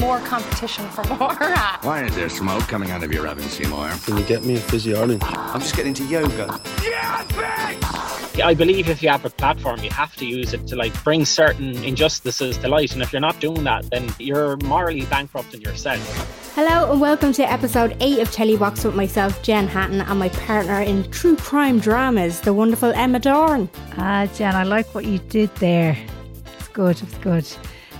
more competition for more. Why is there smoke coming out of your oven, Seymour? Can you get me a fizzy orange? I'm just getting to yoga. Yeah, bitch! I believe if you have a platform, you have to use it to like bring certain injustices to light. And if you're not doing that, then you're morally bankrupting yourself. Hello and welcome to episode 8 of Telebox with myself, Jen Hatton, and my partner in true crime dramas, the wonderful Emma Dorn. Ah, Jen, I like what you did there. It's good, it's good.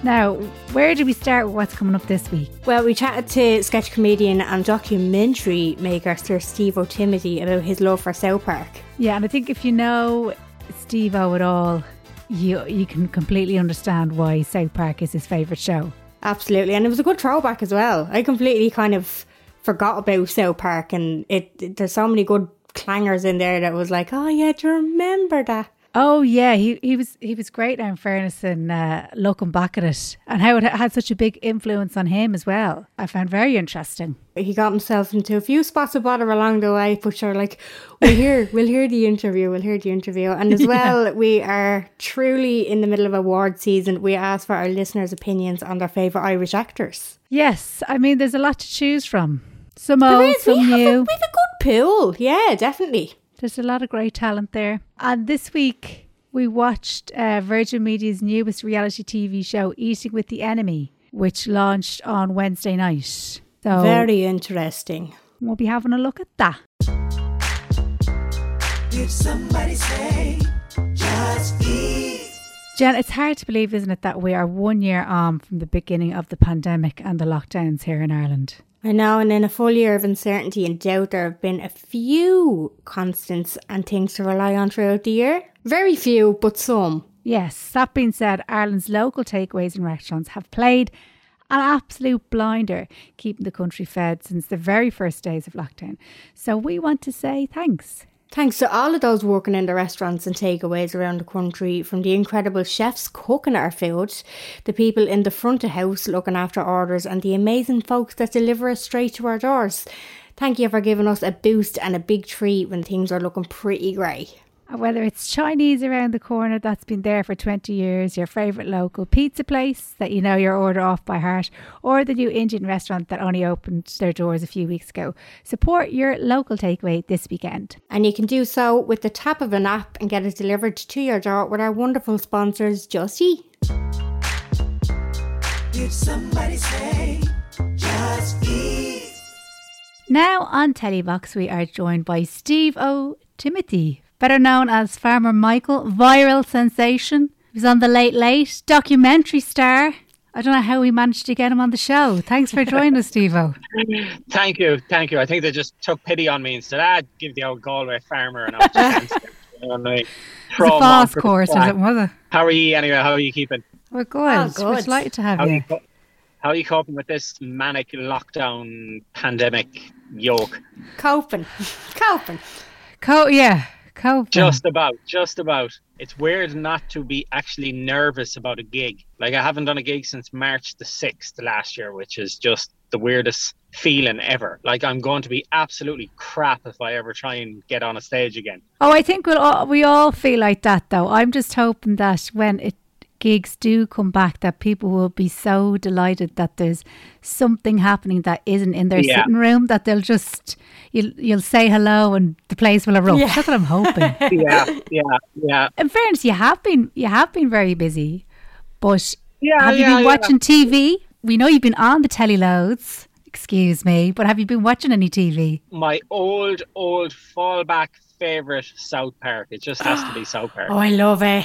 Now, where do we start with what's coming up this week? Well, we chatted to sketch comedian and documentary maker Sir Steve O'Timothy about his love for South Park. Yeah, and I think if you know Steve O at all, you you can completely understand why South Park is his favourite show. Absolutely, and it was a good throwback as well. I completely kind of forgot about South Park, and it, it- there's so many good clangers in there that was like, oh yeah, do you remember that? Oh yeah, he, he was he was great now in fairness and uh, looking back at it and how it had such a big influence on him as well. I found very interesting. He got himself into a few spots of bother along the way, but sure, like we'll hear, we'll hear the interview, we'll hear the interview, and as well, we are truly in the middle of award season. We ask for our listeners' opinions on their favourite Irish actors. Yes, I mean there's a lot to choose from. Some old, is, we some have a, we have a good pool, yeah, definitely. There's a lot of great talent there. And this week we watched uh, Virgin Media's newest reality TV show, Eating with the Enemy, which launched on Wednesday night. So Very interesting. we'll be having a look at that. Jen, it's hard to believe, isn't it, that we are one year on from the beginning of the pandemic and the lockdowns here in Ireland. I know, and in a full year of uncertainty and doubt, there have been a few constants and things to rely on throughout the year. Very few, but some. Yes, that being said, Ireland's local takeaways and restaurants have played an absolute blinder keeping the country fed since the very first days of lockdown. So we want to say thanks. Thanks to all of those working in the restaurants and takeaways around the country, from the incredible chefs cooking our food, the people in the front of house looking after orders, and the amazing folks that deliver us straight to our doors. Thank you for giving us a boost and a big treat when things are looking pretty grey. And Whether it's Chinese around the corner that's been there for 20 years, your favourite local pizza place that you know your order off by heart, or the new Indian restaurant that only opened their doors a few weeks ago, support your local takeaway this weekend. And you can do so with the tap of an app and get it delivered to your door with our wonderful sponsors, Just Eat. Now on Telebox, we are joined by Steve O. Timothy, better known as Farmer Michael, viral sensation. He was on the Late Late, documentary star. I don't know how we managed to get him on the show. Thanks for joining us, Steve O. Thank you, thank you. I think they just took pity on me and said, "Ah, give the old Galway farmer an opportunity." You know, and I It was a 'em fast course, was crack. it, was it? How are you anyway? How are you keeping? We're good. Oh, We're delighted to have How are you. you, co- how are you coping with this manic lockdown pandemic yoke? Coping. Coping. Co- yeah, co- Just about, just about. It's weird not to be actually nervous about a gig. Like I haven't done a gig since March the sixth last year, which is just the weirdest feeling ever. Like I'm going to be absolutely crap if I ever try and get on a stage again. Oh, I think we'll all, we all feel like that though. I'm just hoping that when it gigs do come back, that people will be so delighted that there's something happening that isn't in their Yeah. sitting room that they'll just you'll you'll say hello and the place will erupt. Yeah. That's what I'm hoping. yeah, yeah, yeah. in fairness, you have been you have been very busy, but Yeah, have you yeah, been yeah. watching TV? We know you've been on the telly loads. Excuse me, but have you been watching any TV? My old, old fallback favorite South Park. It just has to be South Park. Oh, I love it.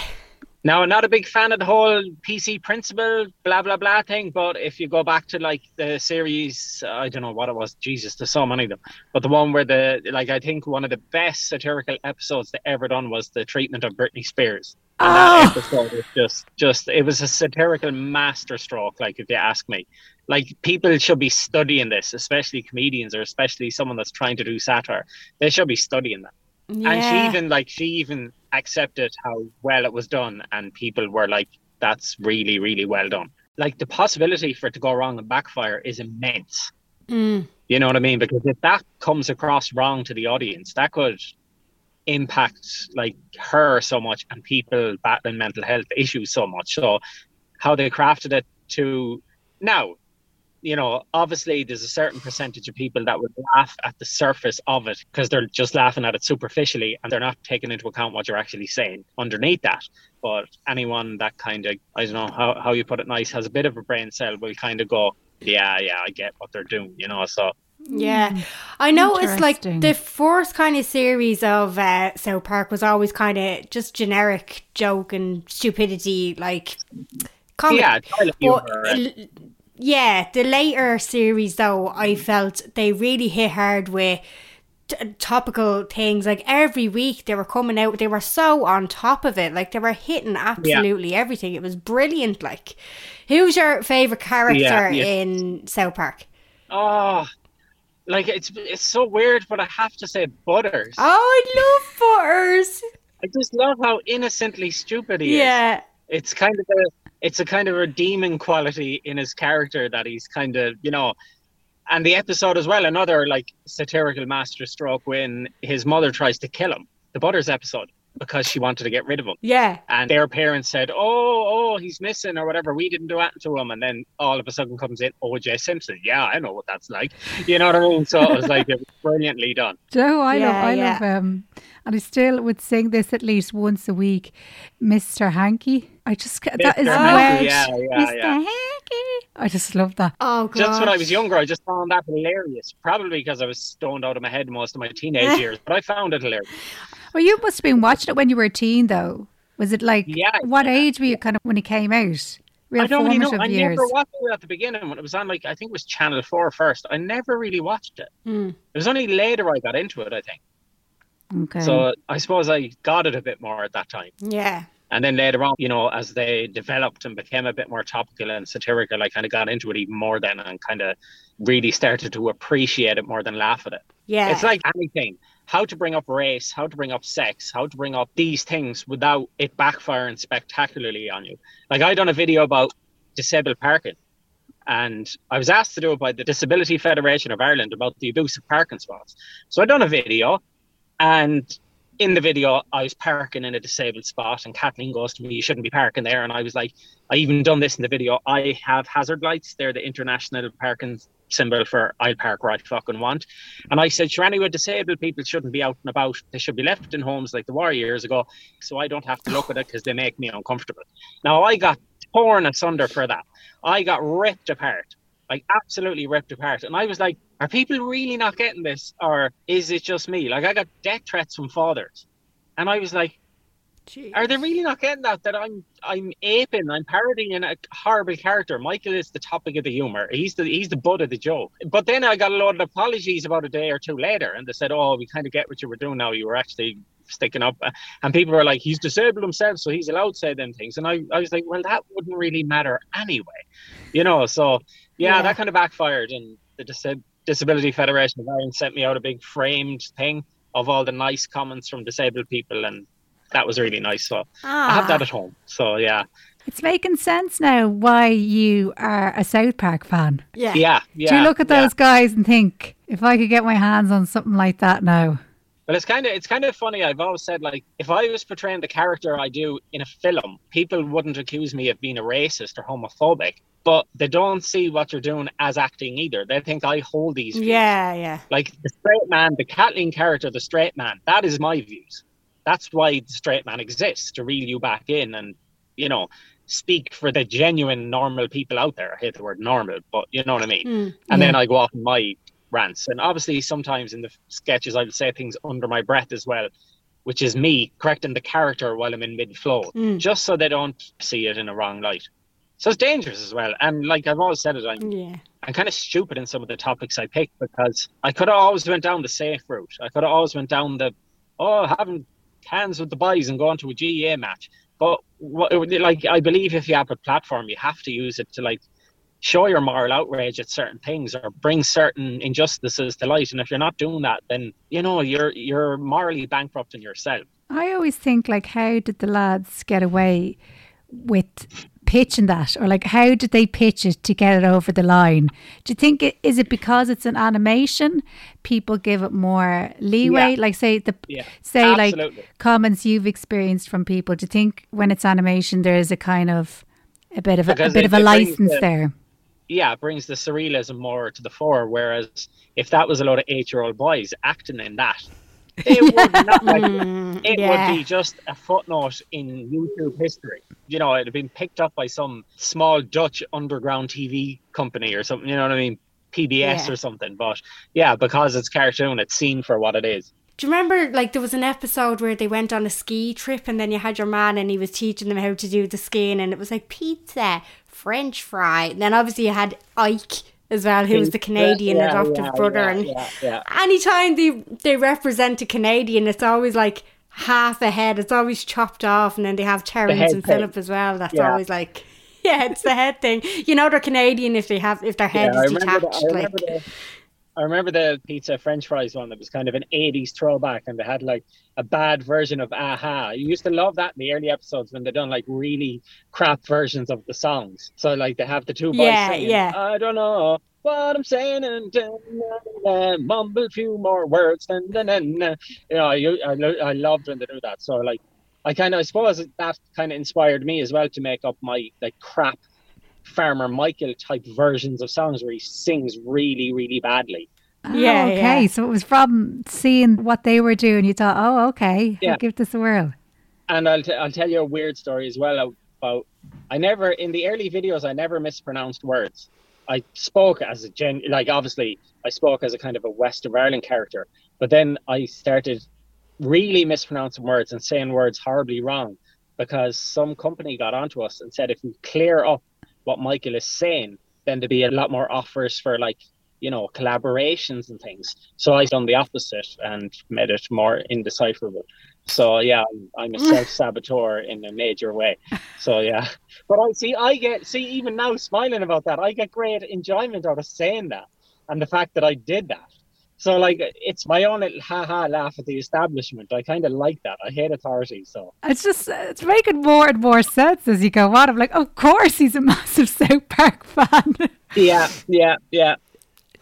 Now, I'm not a big fan of the whole PC principle, blah blah blah thing. But if you go back to like the series, I don't know what it was. Jesus, there's so many of them. But the one where the like, I think one of the best satirical episodes they ever done was the treatment of Britney Spears. And that ah. episode was just, just it was a satirical masterstroke. Like, if you ask me, like people should be studying this, especially comedians or especially someone that's trying to do satire. They should be studying that. Yeah. And she even like she even accepted how well it was done, and people were like, "That's really, really well done." Like the possibility for it to go wrong and backfire is immense. Mm. You know what I mean? Because if that comes across wrong to the audience, that could impact like her so much and people battling mental health issues so much. So how they crafted it to now, you know, obviously there's a certain percentage of people that would laugh at the surface of it because they're just laughing at it superficially and they're not taking into account what you're actually saying underneath that. But anyone that kind of, I don't know how, how you put it nice, has a bit of a brain cell will kind of go, yeah, yeah, I get what they're doing, you know. So Yeah, I know it's like the first kind of series of uh, South Park was always kind of just generic joke and stupidity, like comedy. yeah, But, humor. and- l- yeah, the later series though, I mm. felt they really hit hard with t- topical things. Like every week they were coming out, they were so on top of it. Like they were hitting absolutely everything. It was brilliant. Like, who's your favorite character Yeah, yeah. in South Park? Oh, like it's it's so weird, but I have to say Butters. Oh, I love Butters. I just love how innocently stupid he is. Yeah. It's kind of a it's a kind of redeeming quality in his character that he's kind of you know, and the episode as well. Another like satirical masterstroke when his mother tries to kill him. The Butters episode because she wanted to get rid of him. Yeah. And their parents said, "Oh, oh, he's missing or whatever. We didn't do that to him." And then all of a sudden comes in O.J. Simpson. Yeah, I know what that's like. You know what I mean? So it was like it was brilliantly done. Do you know, I Yeah, love, I yeah. love, um, and I still would sing this at least once a week, Mr. Hanky. I just that Mr. is Hanky, yeah, yeah, Mr. yeah. Hanky. I just love that. Oh, God. Just when I was younger, I just found that hilarious. Probably because I was stoned out of my head most of my teenage years, but I found it hilarious. Well, you must have been watching it when you were a teen, though. Was it like Yeah, what age were you kind of when it came out? Real I don't really know. I years. never watched it at the beginning when it was on like I think it was Channel Four first. I never really watched it. Mm. It was only later I got into it. I think. Okay. So I suppose I got it a bit more at that time. Yeah. And then later on, you know, as they developed and became a bit more topical and satirical, I kind of got into it even more then and kind of really started to appreciate it more than laugh at it. Yeah. It's like anything how to bring up race, how to bring up sex, how to bring up these things without it backfiring spectacularly on you. Like, I done a video about disabled parking. And I was asked to do it by the Disability Federation of Ireland about the abuse of parking spots. So I done a video, and in the video, I was parking in a disabled spot, and Kathleen goes to me, "You shouldn't be parking there." And I was like, "I even done this in the video. I have hazard lights. They're the international parking symbol for I'll park where I fucking want." And I said, "Sure, anyway, disabled people shouldn't be out and about. They should be left in homes like the war years ago, so I don't have to look at it because they make me uncomfortable." Now I got torn asunder for that. I got ripped apart like absolutely ripped apart. And I was like, are people really not getting this? Or is it just me? Like I got death threats from fathers. And I was like, are they really not getting that? That I'm I'm aping, I'm parodying a horrible character. Michael is the topic of the humour. He's the he's the butt of the joke. But then I got a lot of apologies about a day or two later, and they said, "Oh, we kind of get what you were doing now. You were actually sticking up." And people were like, "He's disabled himself, so he's allowed to say them things." And I, I was like, "Well, that wouldn't really matter anyway, you know." So yeah, Yeah. that kind of backfired, and the Dis- Disability Federation of Ireland sent me out a big framed thing of all the nice comments from disabled people, and that was really nice. So I have that ah. at home. So yeah, it's making sense now why you are a South Park fan. Yeah. yeah, yeah. Do you look at yeah. those guys and think, if I could get my hands on something like that now? Well, it's kind of it's kind of funny. I've always said like if I was portraying the character I do in a film, people wouldn't accuse me of being a racist or homophobic. But they don't see what you're doing as acting either. They think I hold these. Views. Yeah, yeah. Like the straight man, the Kathleen character, the straight man. That is my views. That's why the straight man exists to reel you back in and you know speak for the genuine normal people out there. I hate the word normal, but you know what I mean. Mm, and then I go off my rants. And obviously, sometimes in the sketches, I'll say things under my breath as well, which is me correcting the character while I'm in mid flow, Mm. just so they don't see it in a wrong light. So it's dangerous as well. And like I've always said it, I'm, Yeah. I'm kind of stupid in some of the topics I pick because I could have always went down the safe route. I could have always went down the, oh, having hands with the boys and going to a GAA match. But what, like, I believe if you have a platform, you have to use it to like show your moral outrage at certain things or bring certain injustices to light. And if you're not doing that, then you know you're you're morally bankrupting yourself. I always think like, how did the lads get away with pitching that, or like, how did they pitch it to get it over the line? Do you think it is it because it's an animation? People give it more leeway. Yeah. Like, say the Yeah, say like comments you've experienced from people. Do you think when it's animation, there is a kind of a bit of a, a bit it- of a license the- there? yeah, it brings the surrealism more to the fore. Whereas if that was a lot of eight-year-old boys acting in that, it would not like mm, it yeah. would be just a footnote in YouTube history. You know, it'd have been picked up by some small Dutch underground TV company or something. You know what I mean? PBS Yeah. or something. But yeah, because it's cartoon, it's seen for what it is. Do you remember, like, there was an episode where they went on a ski trip and then you had your man and he was teaching them how to do the skiing and it was like pizza, French fry. And then obviously you had Ike as well, who was the Canadian Yeah, adoptive yeah, brother. yeah, and anytime they, they represent a Canadian, it's always like half a head. It's always chopped off. And then they have Terrence head and thing. Philip as well. That's always like. Yeah, it's the head thing. You know they're Canadian if they have if their head is detached. the, like the, I remember the pizza French fries one that was kind of an 80s throwback and they had like a bad version of Aha. You used to love that in the early episodes when they done like really crap versions of the songs. So like they have the two boys Yeah, singing, yeah. I don't know what I'm saying and dun, dun, mumble a few more words. and then. You know, I, I, I loved when they do that. So like I kind of, I suppose that kind of inspired me as well to make up my like crap Farmer Michael type versions of songs where he sings really, really badly. Oh, yeah, Oh, okay. yeah. So it was from seeing what they were doing. You thought, oh, okay, Yeah. I'll give this a whirl. And I'll, t- I'll tell you a weird story as well about I never, in the early videos, I never mispronounced words. I spoke as a gen, like obviously I spoke as a kind of a West of Ireland character, but then I started really mispronouncing words and saying words horribly wrong because some company got onto us and said if we clear up what Michael is saying, then there'd be a lot more offers for like, you know, collaborations and things. So I've done the opposite and made it more indecipherable. So yeah, I'm, I'm a self saboteur in a major way. So yeah, but I see, I get see even now smiling about that, I get great enjoyment out of saying that and the fact that I did that. So like, it's my own little ha ha laugh at the establishment. I kind of like that. I hate authority, so It's just it's making more and more sense as you go on. I'm like, of course he's a massive South Park fan. Do yeah, yeah, yeah.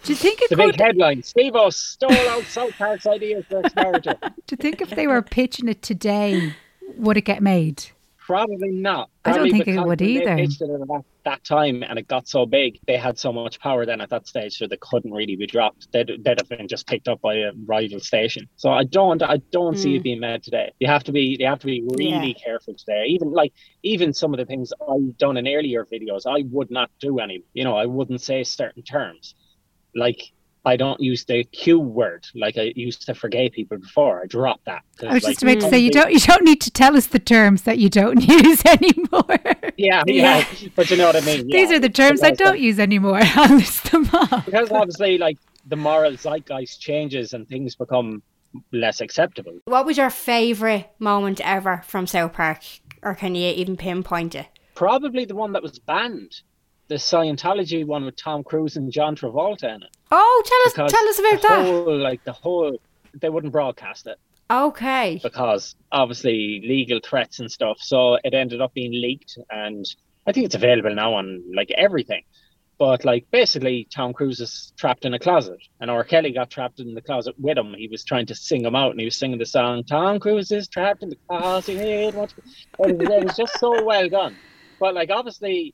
you think it The could? big headline: Steve O stole out South Park's ideas for narrative. Do you think if they were pitching it today, would it get made? Probably not. I don't think it would they either. pitched it at that, time and it got so big, they had so much power then at that stage, so they couldn't really be dropped. They'd, they'd have been just picked up by a rival station. So I don't, I don't see it mm. being made today. You have to be, you have to be really Yeah. careful today. Even like, even some of the things I've done in earlier videos, I would not do any. You know, I wouldn't say certain terms, like. I don't use the Q word like I used to for gay people before. I dropped that. I was like, just about to say you mm. don't you don't need to tell us the terms that you don't use anymore. Yeah, yeah, but you know what I mean. These are the terms I don't use anymore. I'll list them off. because obviously like the moral zeitgeist changes and things become less acceptable. What was your favourite moment ever from South Park? Or can you even pinpoint it? Probably the one that was banned, the Scientology one with Tom Cruise and John Travolta in it. Oh, tell us Because tell us about that. Whole, like the whole, they wouldn't broadcast it Okay. because obviously legal threats and stuff. So it ended up being leaked, and I think it's available now on like everything. But like basically, Tom Cruise is trapped in a closet, and R. Kelly got trapped in the closet with him. He was trying to sing him out, and he was singing the song "Tom Cruise is trapped in the closet." Was, it was just so well done. But like obviously,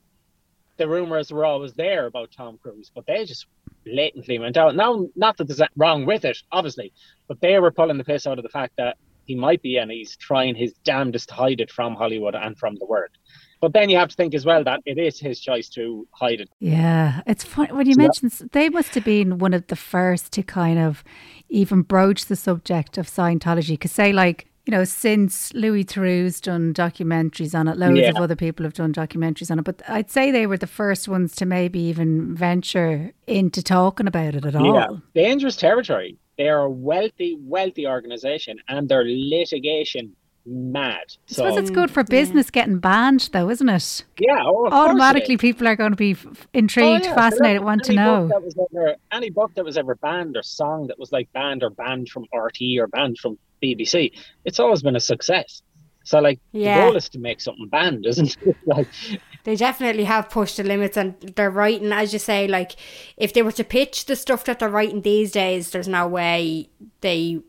the rumors were always there about Tom Cruise, but they just blatantly went out. Now, not that there's wrong with it, obviously, but they were pulling the piss out of the fact that he might be and he's trying his damnedest to hide it from Hollywood and from the world. But then you have to think as well that it is his choice to hide it. Yeah, it's funny when you Yeah. mentioned they must have been one of the first to kind of even broach the subject of Scientology. Because say like you know since Louis Theroux's done documentaries on it, loads Yeah. of other people have done documentaries on it. But I'd say they were the first ones to maybe even venture into talking about it at all. Yeah, dangerous territory. They are a wealthy, wealthy organization and their litigation mad. I So suppose it's good for business getting banned, though, isn't it? yeah, oh, of it Automatically, people are going to be intrigued, Oh, yeah. fascinated, want to know. Ever, any book that was ever banned or song that was like banned or banned from RTÉ or banned from BBC, it's always been a success. So like Yeah. the goal is to make something banned, isn't it? like They definitely have pushed the limits and they're writing, as you say, like if they were to pitch the stuff that they're writing these days, there's no way they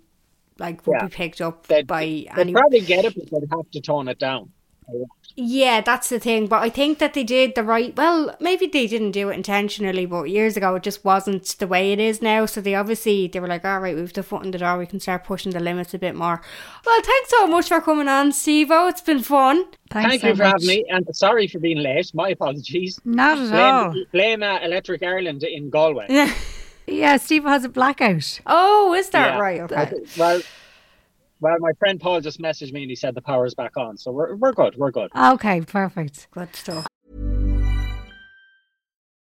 like would Yeah. be picked up they'd, by they'd any probably get it, but they'd have to tone it down. Yeah, that's the thing. But I think that they did the right. Well, maybe they didn't do it intentionally, but years ago it just wasn't the way it is now. So they obviously they were like, all right, we've the foot in the door. We can start pushing the limits a bit more. Well, thanks so much for coming on, Steve-O. It's been fun. Thanks Thank so you for much. having me, and sorry for being late. My apologies. Not at all. Blame, blame uh, Electric Ireland in Galway. Yeah, Steve has a blackout. Oh, is that Yeah. right? Okay. Well, well, my friend Paul just messaged me and he said the power's back on, so we're we're good. We're good. Okay, perfect. Good stuff.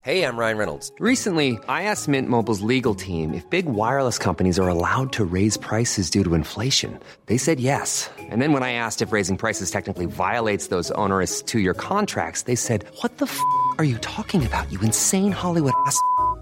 Hey, I'm Ryan Reynolds. Recently, I asked Mint Mobile's legal team if big wireless companies are allowed to raise prices due to inflation. They said yes. And then when I asked if raising prices technically violates those onerous two year contracts, they said, What the f are you talking about, you insane Hollywood ass?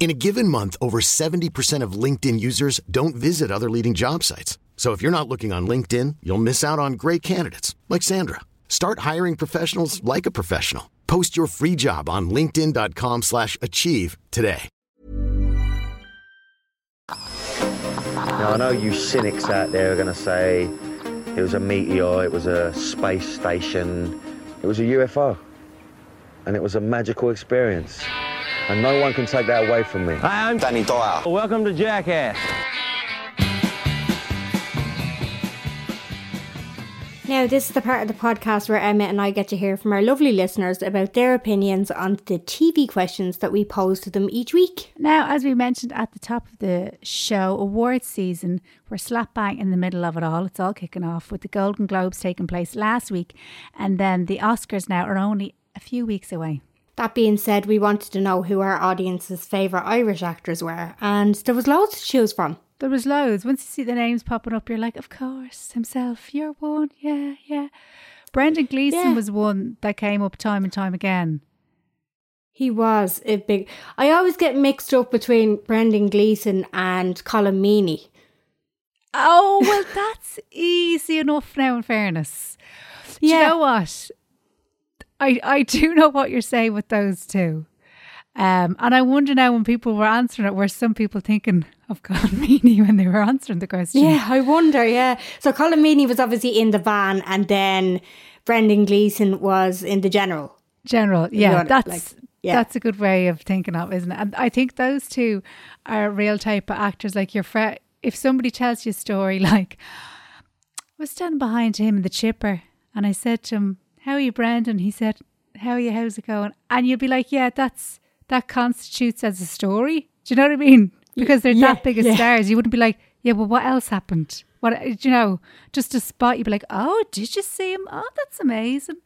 In a given month, over 70% of LinkedIn users don't visit other leading job sites. So if you're not looking on LinkedIn, you'll miss out on great candidates like Sandra. Start hiring professionals like a professional. Post your free job on linkedin.com/achieve today. Now, I know you cynics out there are going to say it was a meteor, it was a space station, it was a UFO, and it was a magical experience. And no one can take that away from me. Hi, I'm Danny Doyle. Welcome to Jackass. Now, this is the part of the podcast where Emma and I get to hear from our lovely listeners about their opinions on the TV questions that we pose to them each week. Now, as we mentioned at the top of the show, awards season, we're slap bang in the middle of it all. It's all kicking off with the Golden Globes taking place last week, and then the Oscars now are only a few weeks away. That being said, we wanted to know who our audience's favourite Irish actors were, and there was loads to choose from. There was loads. Once you see the names popping up, you're like, of course, himself, you're one, yeah, yeah. Brendan Gleeson Yeah. was one that came up time and time again. He was a big. I always get mixed up between Brendan Gleeson and Colm Meaney. Oh, well, that's easy enough now, in fairness. Do you Yeah. know what? I, I do know what you're saying with those two. Um, and I wonder now when people were answering it, were some people thinking of Colm Meaney when they were answering the question? Yeah, I wonder. Yeah, so Colm Meaney was obviously in the van, and then Brendan Gleeson was in the general. General, yeah, that's like- Yeah. That's a good way of thinking of, isn't it? And I think those two are real type of actors. Like your friend, if somebody tells you a story, like I was standing behind him in the chipper, and I said to him, "How are you, Brendan?" He said, "How are you? How's it going?" And you'll be like, "Yeah, that's that constitutes as a story." Do you know what I mean? Because they're Yeah, that big of yeah. stars, you wouldn't be like, "Yeah, well, what else happened?" What do you know? Just a spot, you'd be like, "Oh, did you see him? Oh, that's amazing."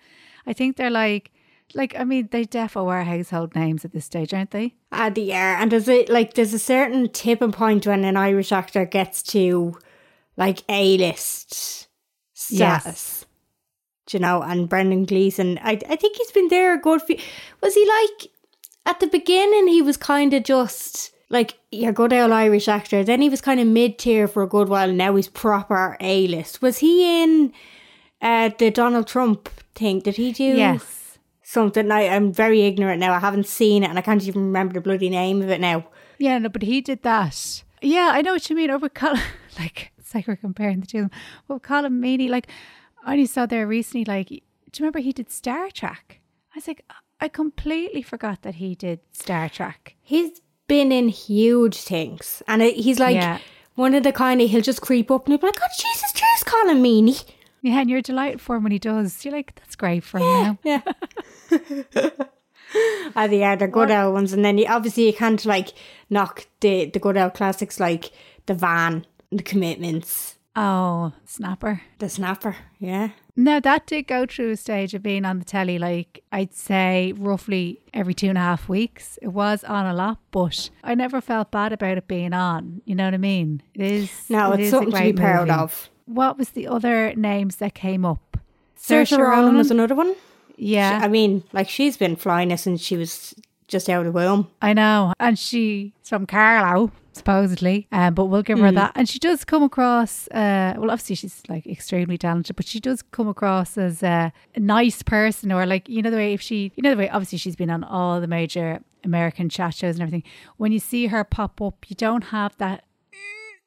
I think they're like, like I mean, they defo are household names at this stage, aren't they? Ah, they are. And there's a like there's a certain tipping point when an Irish actor gets to like A list status. Yes. You know, and Brendan Gleeson, I I think he's been there a good few was he like at the beginning he was kinda just like your good old Irish actor. Then he was kind of mid tier for a good while. and Now he's proper A list. Was he in uh, the Donald Trump thing? Did he do? Yes. something. I, I'm very ignorant now. I haven't seen it and I can't even remember the bloody name of it now. Yeah, no, but he did that. Yeah, I know what you mean. Over Colm, like it's like we're comparing the two. of them. Well, Colm Meaney, like I only saw there recently. Like, do you remember he did Star Trek? I was like, I completely forgot that he did Star Trek. He's been in huge things and it, he's like Yeah. one of the kind of, he'll just creep up and he'll be like, oh, Jesus, cheers, Colm Meaney. Yeah, and you're delighted for him when he does. You're like, that's great for him now. Yeah. Ah, they are, they're good old ones. And then you, obviously you can't like knock the, the good old classics like The Van, The Commitments, Oh, snapper. The Snapper. Yeah. No, that did go through a stage of being on the telly, like I'd say roughly every two and a half weeks. It was on a lot, but I never felt bad about it being on. You know what I mean? It is. No, it it's is something to be proud movie. of. What was the other names that came up? Saoirse Ronan was another one. Yeah. I mean, like she's been flying us since she was just out of the womb. I know. And she's from Carlow, supposedly. Um, but we'll give her Mm. that. And she does come across, uh, well, obviously she's like extremely talented, but she does come across as a nice person or like, you know, the way if she, you know, the way obviously she's been on all the major American chat shows and everything. When you see her pop up, you don't have that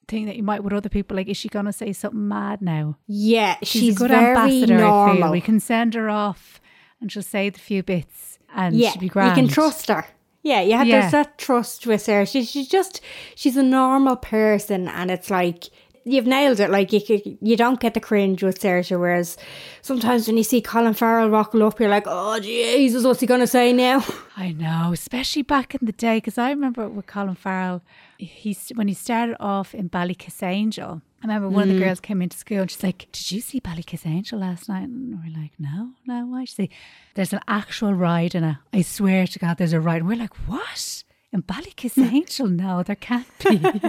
thing that you might with other people. Like, is she going to say something mad now? Yeah, She's, she's, a good very ambassador, I feel. We can send her off and she'll say the few bits and yeah, she'll be you can trust her. Yeah, you have Yeah. there's that trust with her. She's she's just she's a normal person, and it's like you've nailed it. Like you you don't get the cringe with Saoirse, whereas sometimes when you see Colin Farrell rocking up, you're like, oh Jesus, what's he gonna say now? I know, especially back in the day, because I remember with Colin Farrell, he's when he started off in Ballykissangel. I remember one of Mm. the girls came into school and she's like, "Did you see Ballykissangel last night?" And we're like, "No, no." Why? She said, "There's an actual ride in it. I swear to God, there's a ride." And we're like, "What?" In Ballykissangel? no, there can't be.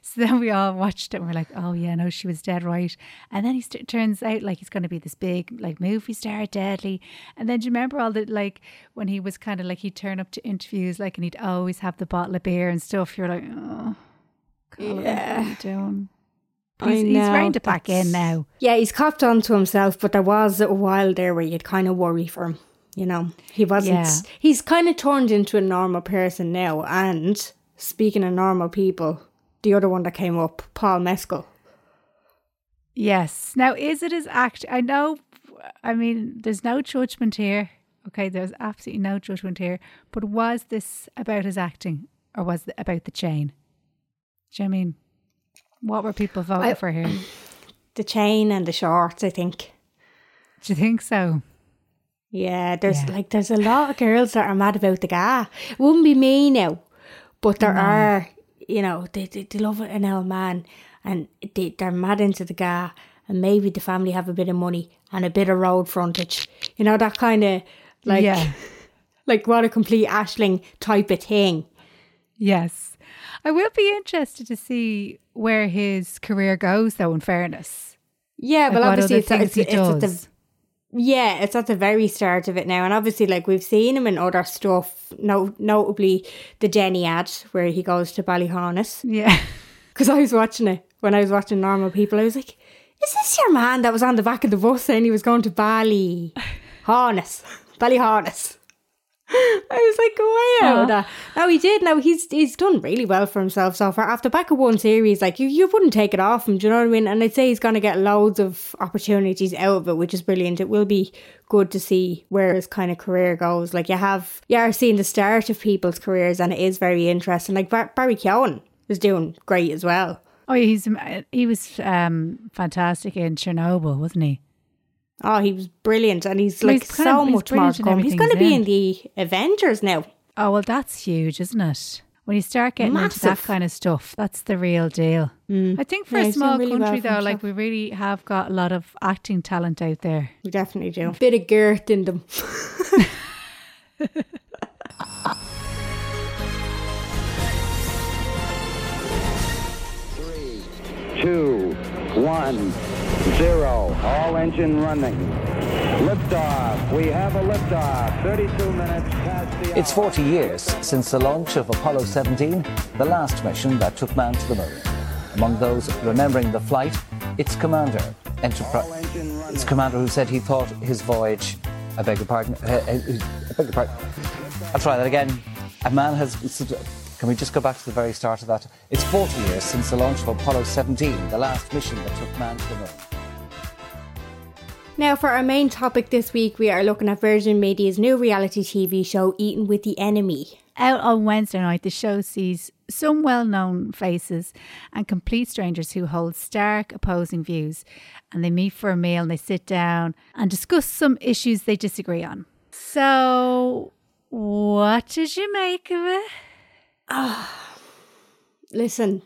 so then we all watched it and we're like, oh yeah, no, she was dead right. And then he st- turns out like he's going to be this big like movie star, deadly. And then do you remember all the like when he was kind of like he'd turn up to interviews like and he'd always have the bottle of beer and stuff. You're like, oh, what are you doing? He's, he's reined it back in now. Yeah, he's copped on to himself, but there was a while there where you'd kind of worry for him. You know, he wasn't. Yeah. He's kind of turned into a normal person now. And speaking of normal people, the other one that came up, Paul Mescal. Yes. Now, is it his act? I know. I mean, there's no judgment here. Okay, there's absolutely no judgment here. But was this about his acting, or was it about the chain? Do you know what I mean? What were people voting I- for here? The chain and the shorts, I think. Do you think so? Yeah, there's Yeah. like there's a lot of girls that are mad about the guy. It wouldn't be me now, but there No. are, you know, they, they they love an old man and they they're mad into the guy, and maybe the family have a bit of money and a bit of road frontage. You know that kind of like Yeah. like what a complete ashling type of thing. Yes. I will be interested to see where his career goes, though, in fairness. Yeah, Like, well, obviously it's, it's, he it's at the does. Yeah, it's at the very start of it now, and obviously, like we've seen him in other stuff. No, notably the Jenny ad where he goes to Ballyharness. Yeah. Because I was watching it when I was watching Normal People. I was like, "Is this your man that was on the back of the bus saying he was going to Bally Harness, Ballyharness?" I was like, go away out of that. No, he did. No, he's he's done really well for himself so far. After back of one series, like you, you wouldn't take it off him. Do you know what I mean? And I'd say he's going to get loads of opportunities out of it, which is brilliant. It will be good to see where his kind of career goes. Like you have, you are seeing the start of people's careers, and it is very interesting. Like Bar- Barry Keoghan is doing great as well. Oh, he's he was um, fantastic in Chernobyl, wasn't he? Oh, he was brilliant, and he's like He's so of- much more brilliant come. He's going to be in. in the Avengers now. Oh well, that's huge, isn't it? When you start getting into that kind of stuff, that's the real deal. Mm. I think for Yeah, a small really country, for though, like we really have got a lot of acting talent out there. We definitely do. Bit of girth in them. Two, one, zero. All engine running. Liftoff. We have a liftoff. 32 minutes past the It's 40 years since the launch of Apollo 17, the last mission that took man to the moon. Among those remembering the flight, its commander, Enterprise. Its commander who said he thought his voyage. I beg your pardon. Uh, uh, I beg your pardon. I'll try that again. A man has. Can we just go back to the very start of that? It's 40 years since the launch of Apollo 17, the last mission that took man to the moon. Now, for our main topic this week, we are looking at Virgin Media's new reality TV show, Eating with the Enemy. Out on Wednesday night, the show sees some well known faces and complete strangers who hold stark opposing views. And they meet for a meal and they sit down and discuss some issues they disagree on. So, what did you make of it? Ah, listen,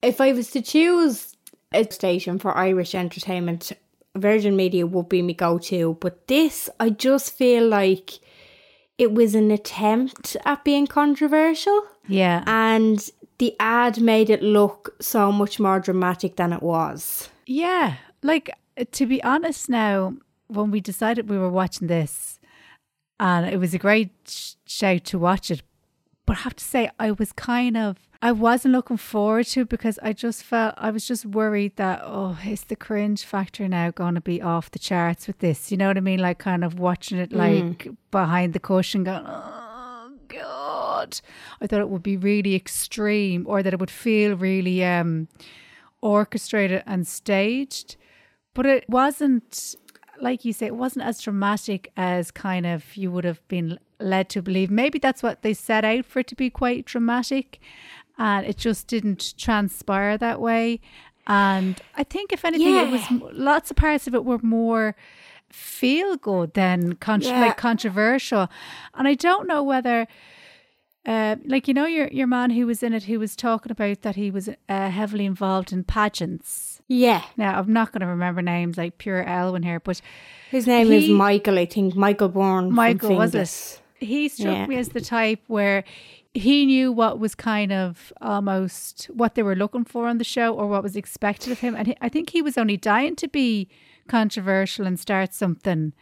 if I was to choose a station for Irish entertainment, Virgin Media would be my go to. But this, I just feel like it was an attempt at being controversial. Yeah. And the ad made it look so much more dramatic than it was. Yeah. Like, to be honest now, when we decided we were watching this, and it was a great sh- shout to watch it, but I have to say, I was kind of, I wasn't looking forward to because I just felt, I was just worried that, oh, is the cringe factor now going to be off the charts with this? You know what I mean? Like, kind of watching it like behind the cushion going, oh, God. I thought it would be really extreme or that it would feel really, um, orchestrated and staged, but it wasn't like you say, it wasn't as dramatic as kind of you would have been led to believe. Maybe that's what they set out for it to be quite dramatic, and it just didn't transpire that way. And I think, if anything, it was lots of parts of it were more feel good than Yeah. like controversial. And I don't know whether uh, like you know your your man who was in it who was talking about that he was uh, heavily involved in pageants. Yeah. Now I'm not going to remember names like pure Elwin here, but His name is Michael, I think. Michael Bourne. Michael was it? He struck Yeah. me as the type where he knew what was kind of almost what they were looking for on the show or what was expected of him, and I think he was only dying to be controversial and start something.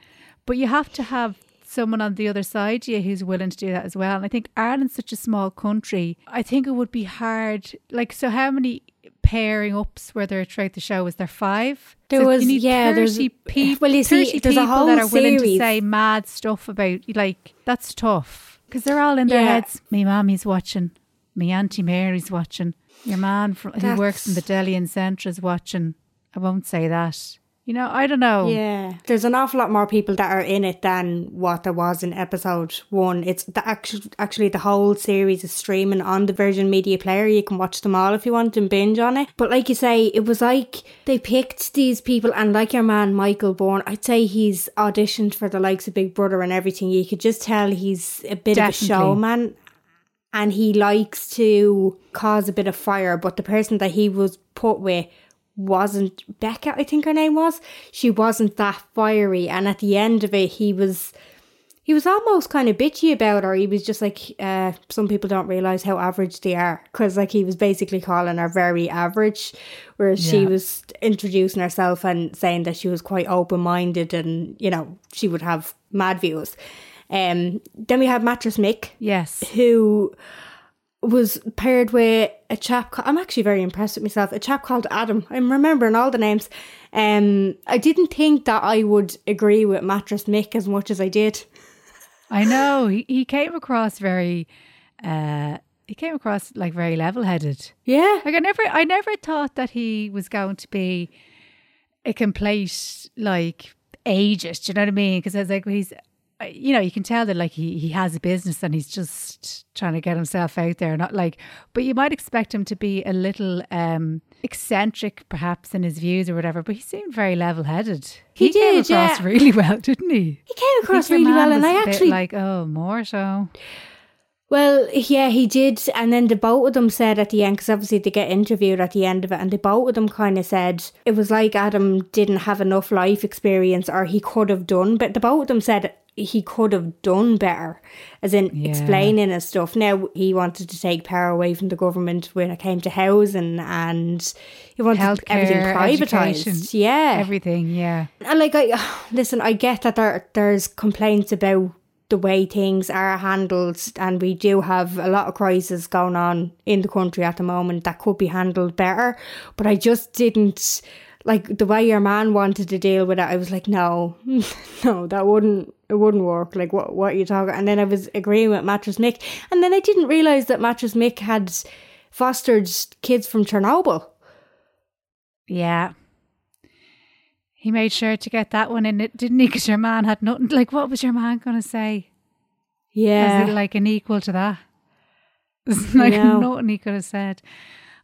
But you have to have someone on the other side of you who's willing to do that as well. And I think Ireland's such a small country. I think it would be hard. Like, so how many pairing ups were there throughout the show? Was there five? There So was- yeah, there's- 30 people, well, you see, 30 there's a whole that are willing to series. say mad stuff about like that's tough because they're all in their Yeah. heads. Me mommy's watching. Me auntie Mary's watching. Your man fr- who works in the deli in Centra's watching. I won't say that. You know, I don't know. Yeah, there's an awful lot more people that are in it than what there was in episode one. It's the actually actually the whole series is streaming on the Virgin Media Player. You can watch them all if you want and binge on it. But like you say, it was like they picked these people, and like your man Michael Bourne, I'd say he's auditioned for the likes of Big Brother and everything. You could just tell he's a bit Definitely. of a showman. And he likes to cause a bit of fire, but the person that he was put with wasn't Becca, I think her name was. She wasn't that fiery, and at the end of it, he was he was almost kind of bitchy about her. He was just like, uh, some people don't realize how average they are, because like he was basically calling her very average, whereas she was introducing herself and saying that she was quite open minded and you know she would have mad views. Um, then we had Mattress Mick, Yes. who was paired with a chap. I'm actually very impressed with myself. A chap called Adam. I'm remembering all the names. Um, I didn't think that I would agree with Mattress Mick as much as I did. I know he, he came across very. uh he came across like very level-headed. Yeah. Like I never, I never thought that he was going to be a complete like ageist. You know what I mean? Because I was like, well, he's, you know, you can tell that like he he has a business and he's just trying to get himself out there. Not like, but you might expect him to be a little um eccentric, perhaps in his views or whatever. But he seemed very level-headed. He came did, across yeah. really well, didn't he? He came across really well, and I actually like, oh, more so. Well, yeah, he did. And then the both of them said at the end, because obviously they get interviewed at the end of it, and the both of them kind of said it was like Adam didn't have enough life experience or he could have done, but the both of them said he could have done better, as in Yeah. explaining his stuff. Now, he wanted to take power away from the government when it came to housing and he wanted everything Healthcare, privatised. Yeah. everything. Yeah. And like I listen, I get that there there's complaints about the way things are handled and we do have a lot of crises going on in the country at the moment that could be handled better. But I just didn't like the way your man wanted to deal with it, I was like, no, no, that wouldn't it wouldn't work. Like what what are you talking? And then I was agreeing with Mattress Mick, and then I didn't realise that Mattress Mick had fostered kids from Chernobyl. Yeah. He made sure to get that one in it, didn't he? Because your man had nothing. Like, what was your man going to say? Yeah. Like an equal to that? There's like know. nothing he could have said.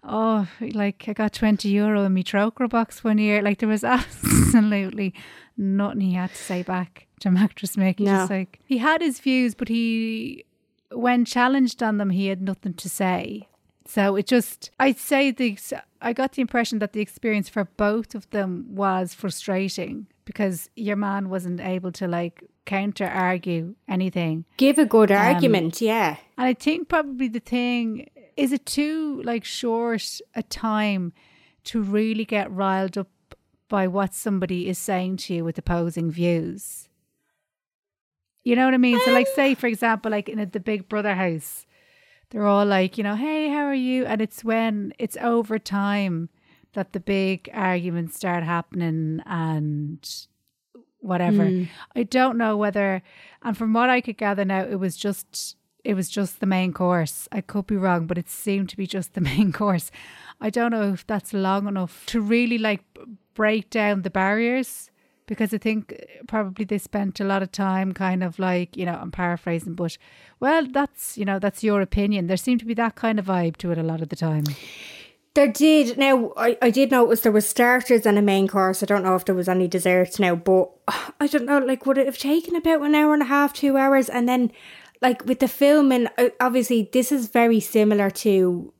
Oh, like I got 20 euro in my Trócaire box one year. Like there was absolutely nothing he had to say back to Mattress Mick. No. just like, he had his views, but he, when challenged on them, he had nothing to say. So it just, I'd say the, I got the impression that the experience for both of them was frustrating because your man wasn't able to like counter argue anything. Give a good Um, argument, yeah. And I think probably the thing is it too like short a time to really get riled up by what somebody is saying to you with opposing views. You know what I mean? so like say for example like in a, the Big Brother house, they're all like, you know, hey, how are you? And it's when it's over time that the big arguments start happening and whatever. Mm. I don't know whether and from what I could gather now it was just it was just the main course. I could be wrong, but it seemed to be just the main course. I don't know if that's long enough to really like break down the barriers because I think uh, probably they spent a lot of time kind of like, you know, I'm paraphrasing, but well, that's, you know, that's your opinion. There seemed to be that kind of vibe to it a lot of the time. There did. Now, I, I did notice there was starters and a main course. I don't know if there was any desserts now, but I don't know, like, would it have taken about an hour and a half, two hours? And then, like, with the filming, obviously, this is very similar to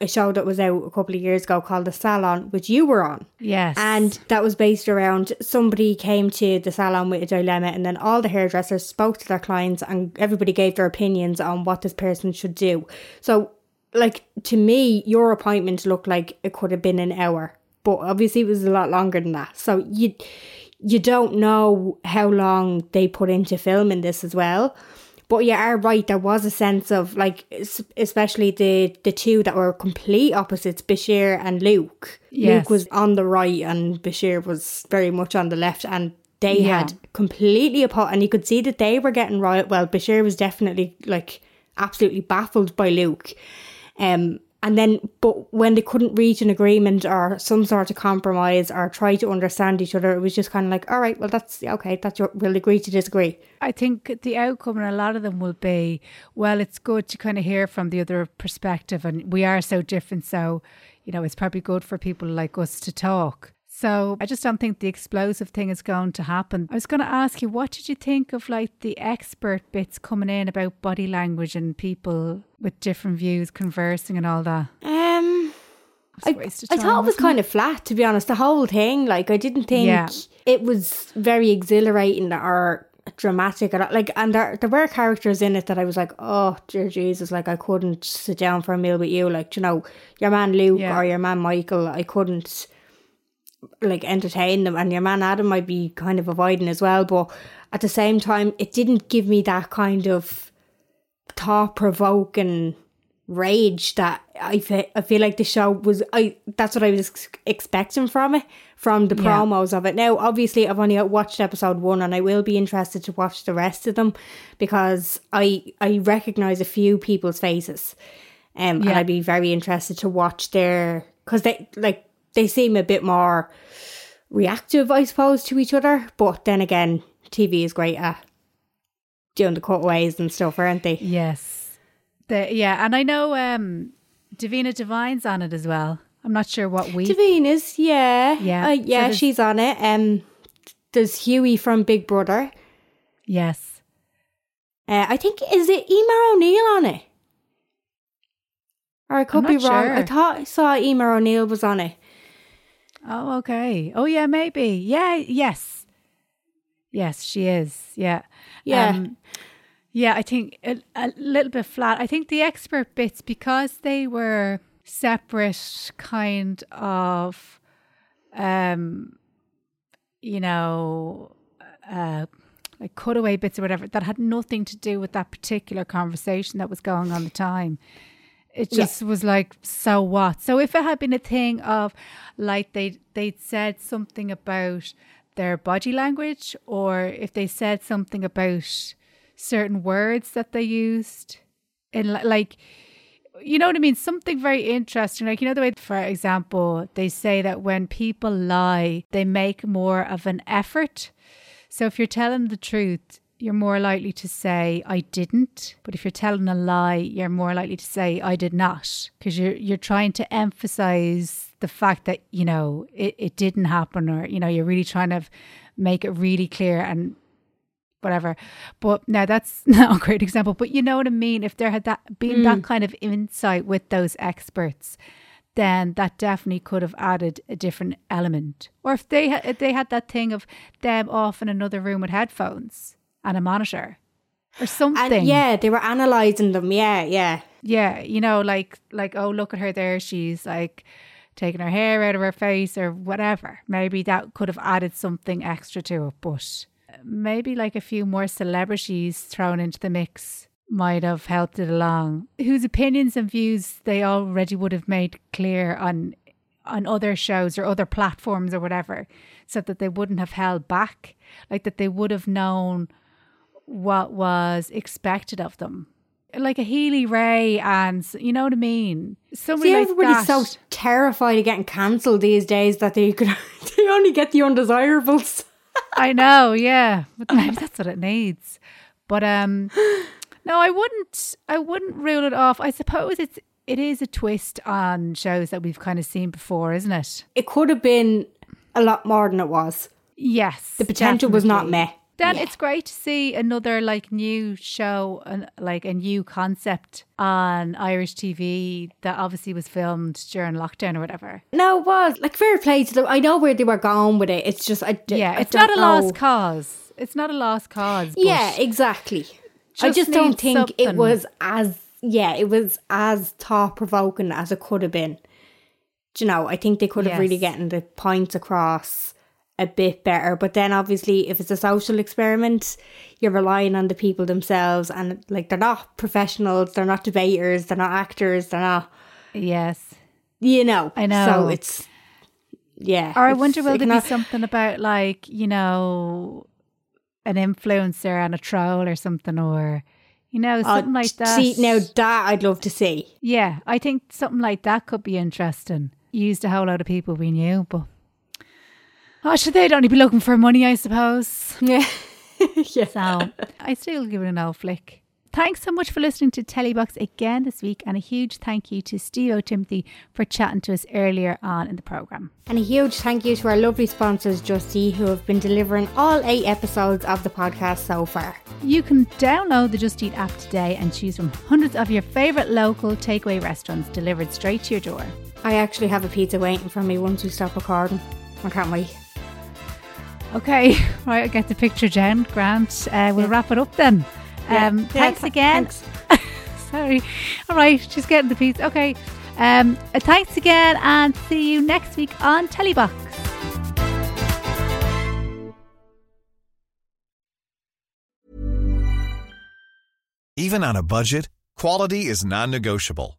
a show that was out a couple of years ago called The Salon, which you were on. Yes. And that was based around somebody came to the salon with a dilemma, and then all the hairdressers spoke to their clients, and everybody gave their opinions on what this person should do. So, like, to me, your appointment looked like it could have been an hour, but obviously it was a lot longer than that. So, you you don't know how long they put into filming this as well. But you are right. There was a sense of like, especially the the two that were complete opposites, Bashir and Luke. Yes. Luke was on the right, and Bashir was very much on the left, and they Yeah. had completely opposed. And you could see that they were getting right. Well, Bashir was definitely like absolutely baffled by Luke. Um, and then, but when they couldn't reach an agreement or some sort of compromise or try to understand each other, it was just kind of like, all right, well, that's okay. That's your, we'll agree to disagree. I think the outcome in a lot of them will be, well, it's good to kind of hear from the other perspective, and we are so different. So, you know, it's probably good for people like us to talk. So I just don't think the explosive thing is going to happen. I was going to ask you, what did you think of like the expert bits coming in about body language and people with different views conversing and all that? Um, waste of I thought it was kind of flat, to be honest. The whole thing, like, I didn't think Yeah. it was very exhilarating or dramatic. Or, like, and there, there were characters in it that I was like, oh, dear Jesus, like, I couldn't sit down for a meal with you. Like, you know, your man Luke Yeah. or your man Michael, I couldn't, like, entertain them. And your man Adam might be kind of avoiding as well. But at the same time, it didn't give me that kind of thought provoking rage that I fe- I feel like the show was I that's what I was ex- expecting from it from the Yeah. promos of it. Now, obviously, I've only watched episode one, and I will be interested to watch the rest of them because I I recognize a few people's faces, um, and I'd be very interested to watch their because they like they seem a bit more reactive, I suppose, to each other. But then again, TV is great at doing the cutaways and stuff, aren't they? Yes. The, yeah, and I know um, Davina Devine's on it as well. I'm not sure what we. Davina's, yeah. Yeah. Uh, yeah, there's- she's on it. Um, there's Huey from Big Brother. Yes. Uh, I think, is it Emer O'Neill on it? Or I could I'm be wrong. sure. I thought I saw Emer O'Neill was on it. Oh, okay. Oh, yeah, maybe. Yeah, yes. Yes, she is. Yeah. Yeah. Um, yeah, I think a, a little bit flat. I think the expert bits, because they were separate kind of, um, you know, uh, like cutaway bits or whatever, that had nothing to do with that particular conversation that was going on at the time. It Yeah. just was like, so what? So if it had been a thing of like they they'd said something about their body language, or if they said something about certain words that they used, in like, you know what I mean? Something very interesting. Like, you know, the way, for example, they say that when people lie, they make more of an effort. So if you're telling the truth, you're more likely to say I didn't. But if you're telling a lie, you're more likely to say I did not because you're you're trying to emphasize the fact that you know it, it didn't happen or you know you're really trying to make it really clear and whatever. But now that's not a great example, but you know what I mean. If there had that been that mm. kind of insight with those experts, then that definitely could have added a different element. Or if they had, if they had that thing of them off in another room with headphones and a monitor or something. And yeah, they were analysing them. Yeah, yeah. Yeah, you know, like like oh look at her there, she's like taking her hair out of her face or whatever. Maybe that could have added something extra to it, but maybe like a few more celebrities thrown into the mix might have helped it along. Whose opinions and views they already would have made clear on on other shows or other platforms or whatever, so that they wouldn't have held back, like that they would have known what was expected of them. Like a Healy-Rae and you know what I mean? Somebody See, like everybody's that. so terrified of getting cancelled these days that they could they only get the undesirables. I know, yeah. But maybe that's what it needs. But um no, I wouldn't I wouldn't rule it off. I suppose it's it is a twist on shows that we've kind of seen before, isn't it? It could have been a lot more than it was. Yes. The potential was not definitely. met. Then Yeah. it's great to see another like new show and like a new concept on Irish TV that obviously was filmed during lockdown or whatever. No, it was like fair play to them. I know where they were going with it. It's just I d- yeah, I it's not a don't lost cause. It's not a lost cause. Yeah, exactly. I just just don't think it was as yeah, it was as thought provoking as it could have been. Do you know, I think they could have really Yes. gotten the points across a bit better. But then obviously if it's a social experiment, you're relying on the people themselves and like they're not professionals, they're not debaters, they're not actors, they're not yes. you know. I know. So it's yeah. Or I wonder will there can be something about like, you know, an influencer and a troll or something or you know, Oh, something like that. See now that I'd love to see. Yeah, I think something like that could be interesting. Used a whole lot of people we knew, but oh, should they'd only be looking for money, I suppose. Yeah. yeah. So I still give it an old flick. Thanks so much for listening to Telebox again this week, and a huge thank you to Steve O'Timothy for chatting to us earlier on in the programme. And a huge thank you to our lovely sponsors, Just Eat, who have been delivering all eight episodes of the podcast so far. You can download the Just Eat app today and choose from hundreds of your favourite local takeaway restaurants delivered straight to your door. I actually have a pizza waiting for me once we stop recording. I can't wait. Okay, right, I get the picture, Jen. Grant, uh, we'll wrap it up then. Yeah. Um, Yeah, thanks th- again. thanks. Sorry. All right, she's getting the piece. Okay. Um, uh, thanks again, and see you next week on Telebox. Even on a budget, quality is non-negotiable.